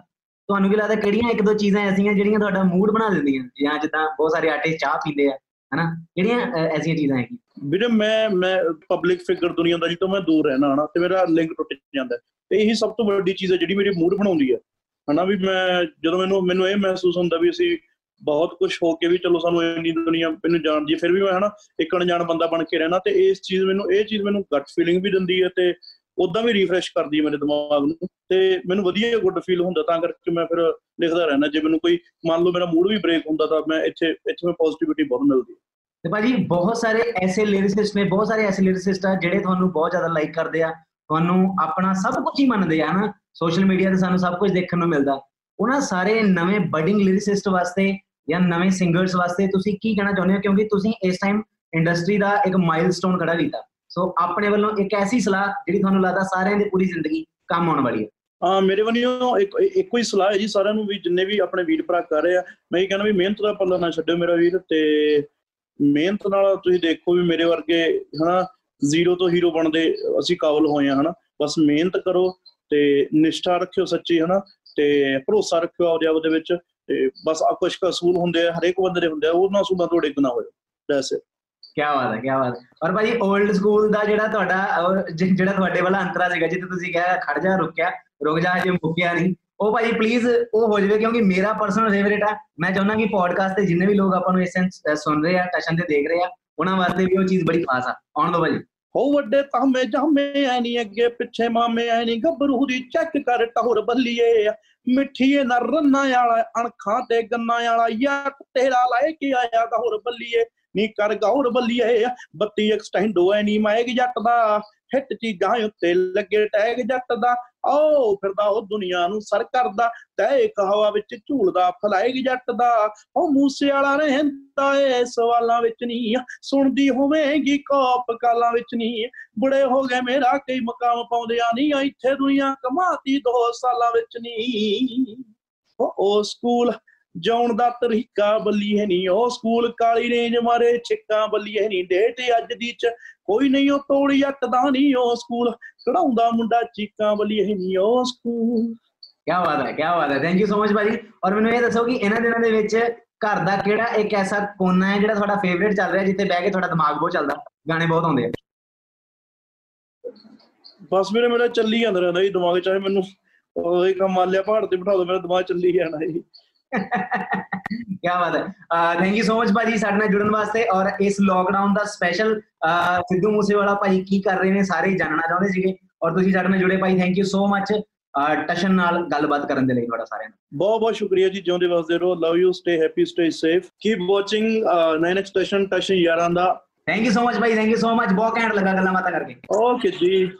ਤੁਹਾਨੂੰ ਕੀ ਲੱਗਦਾ ਕਿਹੜੀਆਂ ਇੱਕ ਦੋ ਚੀਜ਼ਾਂ ਐਸੀਆਂ ਜਿਹੜੀਆਂ ਤੁਹਾਡਾ ਮੂਡ ਬਣਾ ਦਿੰਦੀਆਂ? ਜਾਂ ਜਿੱਦਾਂ ਬਹੁਤ ਸਾਰੇ ਆਰਟਿਸਟ ਚਾਹ ਪੀਂਦੇ ਆ ਹਨਾ? ਕਿਹੜੀਆਂ ਐਸੀਆਂ ਚੀਜ਼ਾਂ ਹੈਗੀਆਂ? ਵੀਰੇ, ਮੈਂ ਮੈਂ ਪਬਲਿਕ ਫਿਗਰ ਦੁਨੀਆਦਾਰੀ ਤੋਂ ਮੈਂ ਦੂਰ ਰਹਿਣਾ ਹਨਾ, ਤੇ ਮੇਰਾ ਲਿੰਕ ਟੁੱਟ ਜਾਂਦਾ ਹੈ। ਤੇ ਇਹੀ ਸਭ ਤੋਂ ਵੱਡੀ ਚੀਜ਼ ਹੈ ਜਿਹੜੀ ਮੇਰੀ ਮੂਡ ਬਣਾਉਂਦੀ ਹੈ। ਹਨਾ ਵੀ ਮੈਂ, ਜਦੋਂ ਮੈਨੂੰ ਮੈਨੂੰ ਇਹ ਮਹਿਸੂਸ ਹੁੰਦਾ ਵੀ ਅਸੀਂ ਬਹੁਤ ਕੁਝ ਹੋ ਕੇ ਵੀ ਚਲੋ ਸਾਨੂੰ ਇੰਨੀ ਦੁਨੀਆ ਮੈਨੂੰ ਜਾਣਦੀ ਹੈ, ਫਿਰ ਵੀ ਮੈਂ ਹਨਾ ਇੱਕ ਅਣਜਾਣ ਬੰਦਾ ਬਣ ਕੇ ਰਹਿਣਾ ਤੇ ਇਸ ਚੀਜ਼ ਮੈਨੂੰ, ਇਹ ਚੀਜ਼ ਮੈਨੂੰ ਗੱਟ ਫੀਲਿੰਗ ਵੀ ਦਿੰਦੀ ਹੈ ਤੇ ਉਦਾਂ ਵੀ ਰੀਫਰੈਸ਼ ਕਰਦੀ ਹੈ ਮੇਰੇ ਦਿਮਾਗ ਨੂੰ ਤੇ ਮੈਨੂੰ ਵਧੀਆ ਗੁੱਡ ਫੀਲ ਹੁੰਦਾ, ਤਾਂ ਕਰਕੇ ਮੈਂ ਫਿਰ ਲਿਖਦਾ ਰਹਿਣਾ ਜੇ ਮੈਨੂੰ ਕੋਈ, ਮੰਨ ਲਓ ਮੇਰਾ ਮੂਡ ਵੀ ਬ੍ਰੇਕ ਹੁੰਦਾ ਤਾਂ ਮੈਂ ਇੱਥੇ ਇੱਥੇ ਮੈਂ ਪੋਜ਼ਿਟਿਵਿਟੀ ਬਹੁਤ ਮਿਲਦੀ ਹੈ। ਤੇ ਭਾਜੀ ਬਹੁਤ ਸਾਰੇ ਐਸੇ ਲਿਰਿਸਿਸਟ ਨੇ, ਬਹੁਤ ਸਾਰੇ ਐਸੇ ਲਿਰਿਸਿਸਟ ਆ ਜਿਹੜੇ ਤੁਹਾਨੂੰ ਬਹੁਤ ਜ਼ਿਆਦਾ ਲਾਈਕ ਕਰਦੇ ਆ, ਤੁਹਾਨੂੰ ਆਪਣਾ ਸਭ ਕੁਝ ਹੀ ਮੰਨਦੇ ਆ, ਹਨਾ? ਸੋਸ਼ਲ ਮੀਡੀਆ ਤੇ ਸਾਨੂੰ ਸਭ ਕੁਝ ਦੇਖਣ ਨੂੰ ਮਿਲਦਾ। ਉਹਨਾਂ ਸਾਰੇ ਨਵੇਂ ਬਡਿੰਗ ਲਿਰਿਸਿਸਟ ਵਾਸਤੇ ਜਾਂ ਨਵੇਂ ਸਿੰਗਰਸ ਵਾਸਤੇ ਤੁਸੀਂ ਕੀ ਕਹਿਣਾ ਚਾਹੁੰਦੇ ਹੋ? ਕਿਉਂਕਿ ਤੁਸੀਂ ਇਸ ਟਾਈਮ ਇੰਡਸਟਰੀ ਦਾ ਇੱਕ ਮਾਈਲਸਟੋਨ ਖੜਾ ਕੀਤਾ। ਸੋ ਆਪਣੇ ਵੱਲੋਂ ਇੱਕ ਐਸੀ ਸਲਾਹ ਜਿਹੜੀ ਤੁਹਾਨੂੰ ਲੱਗਦਾ ਸਾਰਿਆਂ ਦੀ ਪੂਰੀ ਜ਼ਿੰਦਗੀ ਕੰਮ ਆਉਣ ਵਾਲੀ ਹੈ। ਹਾਂ, ਮੇਰੇ ਵੱਲੋਂ ਇੱਕ, ਇੱਕੋ ਹੀ ਸਲਾਹ ਹੈ ਜੀ ਸਾਰਿਆਂ ਨੂੰ ਵੀ ਜਿੰਨੇ ਵੀ ਆਪਣੇ ਵੀਰ ਭਰਾ ਕਰ ਰਹੇ ਆ, ਮੈਂ ਇਹ ਕਹਿੰਦਾ ਵੀ ਮਿਹਨਤ ਦਾ ਪੱਲਾ ਨਾ ਛੱਡਿਓ ਮੇਰਾ ਵੀਰ ਤੇ ਮਿਹਨਤ ਨਾਲ ਤੁਸੀਂ ਦੇਖੋ ਵੀ ਮੇਰੇ ਵਰਗੇ, ਹਨਾ, ਜ਼ੀਰੋ ਤੋਂ ਹੀਰੋ ਬਣਦੇ ਅਸੀਂ ਕਾਬਲ ਹੋਏ ਆ ਹਨਾ। ਬਸ ਮਿਹਨਤ ਕਰੋ ਤੇ ਨਿਸ਼ਠਾ ਰੱਖਿਓ ਸੱਚੀ, ਹਨਾ। ਤੇ ਭਰੋਸਾ ਰੱਖਿਓ ਆਪਦੇ ਆਪ ਦੇ ਵਿੱਚ ਤੇ ਬਸ ਆ ਕੁਝ ਕਸੂਲ ਹੁੰਦੇ ਆ, ਹਰੇਕ ਬੰਦੇ ਦੇ ਹੁੰਦੇ ਆ, ਉਹਨਾਂ ਸੂਲਾਂ ਤੋਂ ਡਿੱਗ ਨਾ ਹੋਇਓ। ਦੈਟਸ ਇਟ ਕੀ ਬਾਤ ਹੈ ਕੀ ਬਾਤ ਹੈ। ਔਰ ਭਾਜੀ 올ਡ ਸਕੂਲ ਦਾ ਜਿਹੜਾ ਤੁਹਾਡਾ ਔਰ ਜਿ- ਜਿਹੜਾ ਤੁਹਾਡੇ ਵਾਲਾ ਅੰਤਰਾ ਸੀਗਾ, ਜਿੱਥੇ ਤੁਸੀਂ ਕਿਹਾ, ਖੜ ਜਾ ਰੁਕਿਆ ਰੁਕ ਜਾ ਜੇ ਮੁੱਕਿਆ ਨਹੀਂ। ਉਹ ਭਾਜੀ ਪਲੀਜ਼ ਉਹ ਹੋ ਜਾਵੇ ਕਿਉਂਕਿ ਮੇਰਾ ਪਰਸਨਲ ਫੇਵਰੇਟ ਆ। ਮੈਂ ਚਾਹੁੰਦਾ ਕਿ ਪੋਡਕਾਸਟ ਤੇ ਜਿੰਨੇ ਵੀ ਲੋਕ ਆਪਾਂ ਨੂੰ ਇਸ ਸੈਂਸ ਸੁਣ ਰਹੇ ਆ ਟਸ਼ਨ ਤੇ ਦੇਖ ਰਹੇ ਆ, ਉਹਨਾਂ ਵਾਸਤੇ ਵੀ ਉਹ ਚੀਜ਼ ਬੜੀ ਖਾਸ ਆ। ਆਉਣ ਦੋ ਭਾਜੀ ਹੋ ਵੱਡੇ ਤਾਮੇ ਜਾਮੇ, ਐ ਨੀ ਅੱਗੇ ਪਿੱਛੇ ਮਾਮੇ, ਐ ਨੀ ਗੱਭਰੂ ਦੀ ਚੈੱਕ ਕਰ ਟਹੋਰ ਬੱਲੀਏ ਮਿੱਠੀਏ ਨਾ ਰੰਨਾ ਵਾਲਾ, ਅਣਖਾਂ ਤੇ ਗੰਨਾ ਵਾਲਾ, ਯਾਰ ਤੇਰਾ ਲਾਏ ਕੀ ਆਇਆ ਗਹੋਰ ਬੱਲੀਏ। ਨੀ ਕਰ ਗਹੋਰ ਬੱਲੀਏ ਬੱਤੀ ਐਕਸਟੈਂਡੋ ਐ ਨੀ ਮਾਇਕ ਜੱਟ ਦਾ। ਹਿੱਟ ਚੀਜ਼ਾਂ ਉੱਤੇ ਲੱਗੇ ਟੈਗ ਜੱਟ ਦਾ ਆਓ ਫਿਰਦਾ ਉਹ ਦੁਨੀਆ ਨੂੰ ਸਰ ਕਰਦਾ ਤੈ ਇੱਕ ਹਵਾ ਵਿੱਚ ਝੂਲਦਾ ਫਲਾਏਗੀ ਜੱਟ ਦਾ ਉਹ ਮੂਸੇ ਵਾਲਾ ਰਹਿੰਦਾ ਏ ਸਵਾਲਾਂ ਵਿੱਚ ਨਹੀਂ ਸੁਣਦੀ ਹੋਵੇਂਗੀ ਕੋਪ ਕਾਲਾਂ ਵਿੱਚ ਨਹੀਂ ਬੁੜੇ ਹੋ ਗਏ ਮੇਰਾ ਕਈ ਮਕਾਮ ਪਾਉਂਦਿਆਂ ਨਹੀਂ ਇੱਥੇ ਦੁਨੀਆ ਕਮਾਤੀ ਦੋ ਸਾਲਾਂ ਵਿੱਚ ਨਹੀਂ ਉਹ ਉਹ ਸਕੂਲ ਜਾਉਣ ਦਾ ਤਰੀਕਾ ਬੱਲੀ ਹੈ ਨਹੀਂ। ਉਹ ਸਕੂਲ ਕਾਲੀ ਰੇਂਜ ਮਾਰੇ ਛਿੱਕਾਂ ਬੱਲੀ ਹੈ ਨਹੀਂ। ਡੇਟ ਅੱਜ ਦੀ ਚ ਕੋਈ ਨਹੀਂ ਉਹ ਤੋੜੀ ਜੱਟ ਦਾ ਨਹੀਂ। ਉਹ ਸਕੂਲ ਕਢਾਉਂਦਾ ਮੁੰਡਾ ਚੀਕਾਂ ਬੱਲੀ ਹੈ ਨਹੀਂ। ਉਹ ਸਕੂਲ ਕੀ ਬਾਤ ਹੈ ਕੀ ਬਾਤ ਹੈ। ਥੈਂਕ ਯੂ ਸੋ ਮਚ ਭਾਜੀ। ਔਰ ਮੈਨੂੰ ਇਹ ਦੱਸੋ ਕਿ ਇਹਨਾਂ ਦਿਨਾਂ ਦੇ ਵਿੱਚ ਘਰ ਦਾ ਕਿਹੜਾ ਇੱਕ ਐਸਾ ਕੋਨਾ ਹੈ ਜਿਹੜਾ ਤੁਹਾਡਾ ਫੇਵਰੇਟ ਚੱਲ ਰਿਹਾ ਜਿੱਥੇ ਬਹਿ ਕੇ ਤੁਹਾਡਾ ਦਿਮਾਗ ਬਹੁਤ ਚੱਲਦਾ? ਗਾਣੇ ਬਹੁਤ ਆਉਂਦੇ ਆ। ਬਸ ਵੀਰੇ ਮੇਰਾ ਚੱਲੀ ਜਾਂਦਾ ਰਹਿੰਦਾ ਜੀ ਦਿਮਾਗ ਚਾਹੇ ਮੈਨੂੰ ਉਹ ਇੱਕ ਮੰਨ ਲਿਆ ਪਹਾੜ ਤੇ ਬਿਠਾ ਦੋ ਮੇਰਾ ਦਿਮਾਗ ਚੱਲੀ ਜਾਣਾ ਜੀ। ਕੀ ਬਾਤ ਹੈ ਥੈਂਕ ਯੂ ਸੋ ਮਚ ਭਾਜੀ ਸਾਡੇ ਨਾਲ ਜੁੜਨ ਵਾਸਤੇ ਔਰ ਇਸ ਲੋਕਡਾਊਨ ਦਾ ਸਪੈਸ਼ਲ ਸਿੱਧੂ ਮੂਸੇਵਾਲਾ ਭਾਜੀ ਕੀ ਕਰ ਰਹੇ ਨੇ ਸਾਰੇ ਜਾਣਨਾ ਚਾਹੁੰਦੇ ਸੀਗੇ। ਔਰ ਤੁਸੀਂ ਸਾਡੇ ਨਾਲ ਜੁੜੇ ਭਾਈ thank you so much Tashan ਨਾਲ ਗੱਲਬਾਤ ਕਰਨ ਦੇ ਲਈ ਤੁਹਾਡਾ ਸਾਰਿਆਂ ਦਾ ਬਹੁਤ ਬਹੁਤ ਸ਼ੁਕਰੀਆ ਜੀ ਜਿਉਂਦੇ ਵਸਦੇ ਰਹੋ love you stay happy stay safe keep watching 9 station Tashan ਯਾਰਾਂ ਦਾ ਥੈਂਕ ਯੂ ਸੋ ਮਚ ਭਾਈ ਥੈਂਕ ਯੂ ਸੋ ਮਚ ਬਹੁਤ ਘੈਂਟ ਲੱਗਾ ਗੱਲਾਂ ਬਾਤਾਂ ਕਰਕੇ ਓਕੇ ਜੀ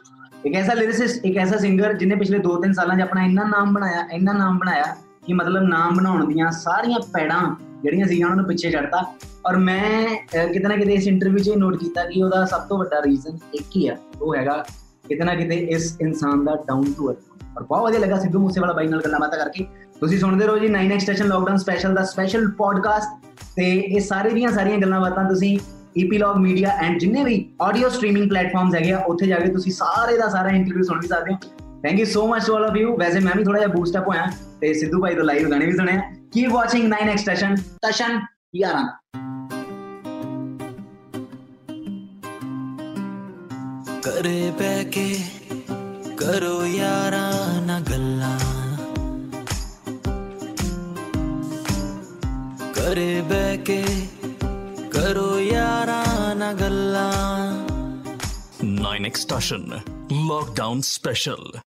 ਇੱਕ ਐਸਾ ਲਿਰਿਸਿਸਟ ਇੱਕ ਐਸਾ ਸਿੰਗਰ ਜਿਹਨੇ ਪਿਛਲੇ 2-3 ਸਾਲਾਂ 'ਚ ਆਪਣਾ ਇੰਨਾ ਨਾਮ ਬਣਾਇਆ ਇੰਨਾ ਨਾਮ ਬਣਾਇਆ ਕਿ ਮਤਲਬ ਨਾਮ ਬਣਾਉਣ ਦੀਆਂ ਸਾਰੀਆਂ ਪੈੜਾਂ ਜਿਹੜੀਆਂ ਸੀਗੀਆਂ ਉਹਨਾਂ ਨੂੰ ਪਿੱਛੇ ਛੱਡਤਾ ਔਰ ਮੈਂ ਅਹ, ਕਿਤੇ ਨਾ ਕਿਤੇ ਇਸ ਇੰਟਰਵਿਊ 'ਚ ਨੋਟ ਕੀਤਾ ਕਿ ਉਹਦਾ ਸਭ ਤੋਂ ਵੱਡਾ ਰੀਜ਼ਨ ਇੱਕ ਹੀ ਆ ਉਹ ਹੈਗਾ ਕਿਤੇ ਨਾ ਕਿਤੇ ਇਸ ਇਨਸਾਨ ਦਾ ਡਾਊਨ ਟੂ ਅਰਥ ਔਰ ਬਹੁਤ ਵਧੀਆ ਲੱਗਾ ਸਿੱਧੂ ਮੂਸੇਵਾਲਾ ਬਾਈ ਨਾਲ ਗੱਲਾਂ ਬਾਤਾਂ ਕਰਕੇ। ਤੁਸੀਂ ਸੁਣਦੇ ਰਹੋ ਜੀ 9x ਸਟੇਸ਼ਨ ਲੋਕਡਾਊਨ ਸਪੈਸ਼ਲ ਦਾ ਸਪੈਸ਼ਲ ਪੋਡਕਾਸਟ ਤੇ ਇਹ ਸਾਰੇ ਦੀਆਂ ਸਾਰੀਆਂ ਗੱਲਾਂ ਬਾਤਾਂ ਤੁਸੀਂ ਈਪੀਲੌਗ ਮੀਡੀਆ ਐਂਡ ਜਿੰਨੇ ਵੀ ਆਡੀਓ ਸਟ੍ਰੀਮਿੰਗ ਪਲੇਟਫਾਰਮਸ ਹੈਗੇ ਆ ਉੱਥੇ ਜਾ ਕੇ ਤੁਸੀਂ ਸਾਰੇ ਦਾ ਸਾਰਾ ਇੰਟਰਵਿਊ ਸੁਣ ਵੀ ਸਕਦੇ ਹੋ। Thank you so much all of you वैसे मैं भी थोड़ा जा बूस्ट अप होया ते सिद्धू भाई तो लाइव गाने भी सुने keep watching 9x session session 11 lockdown special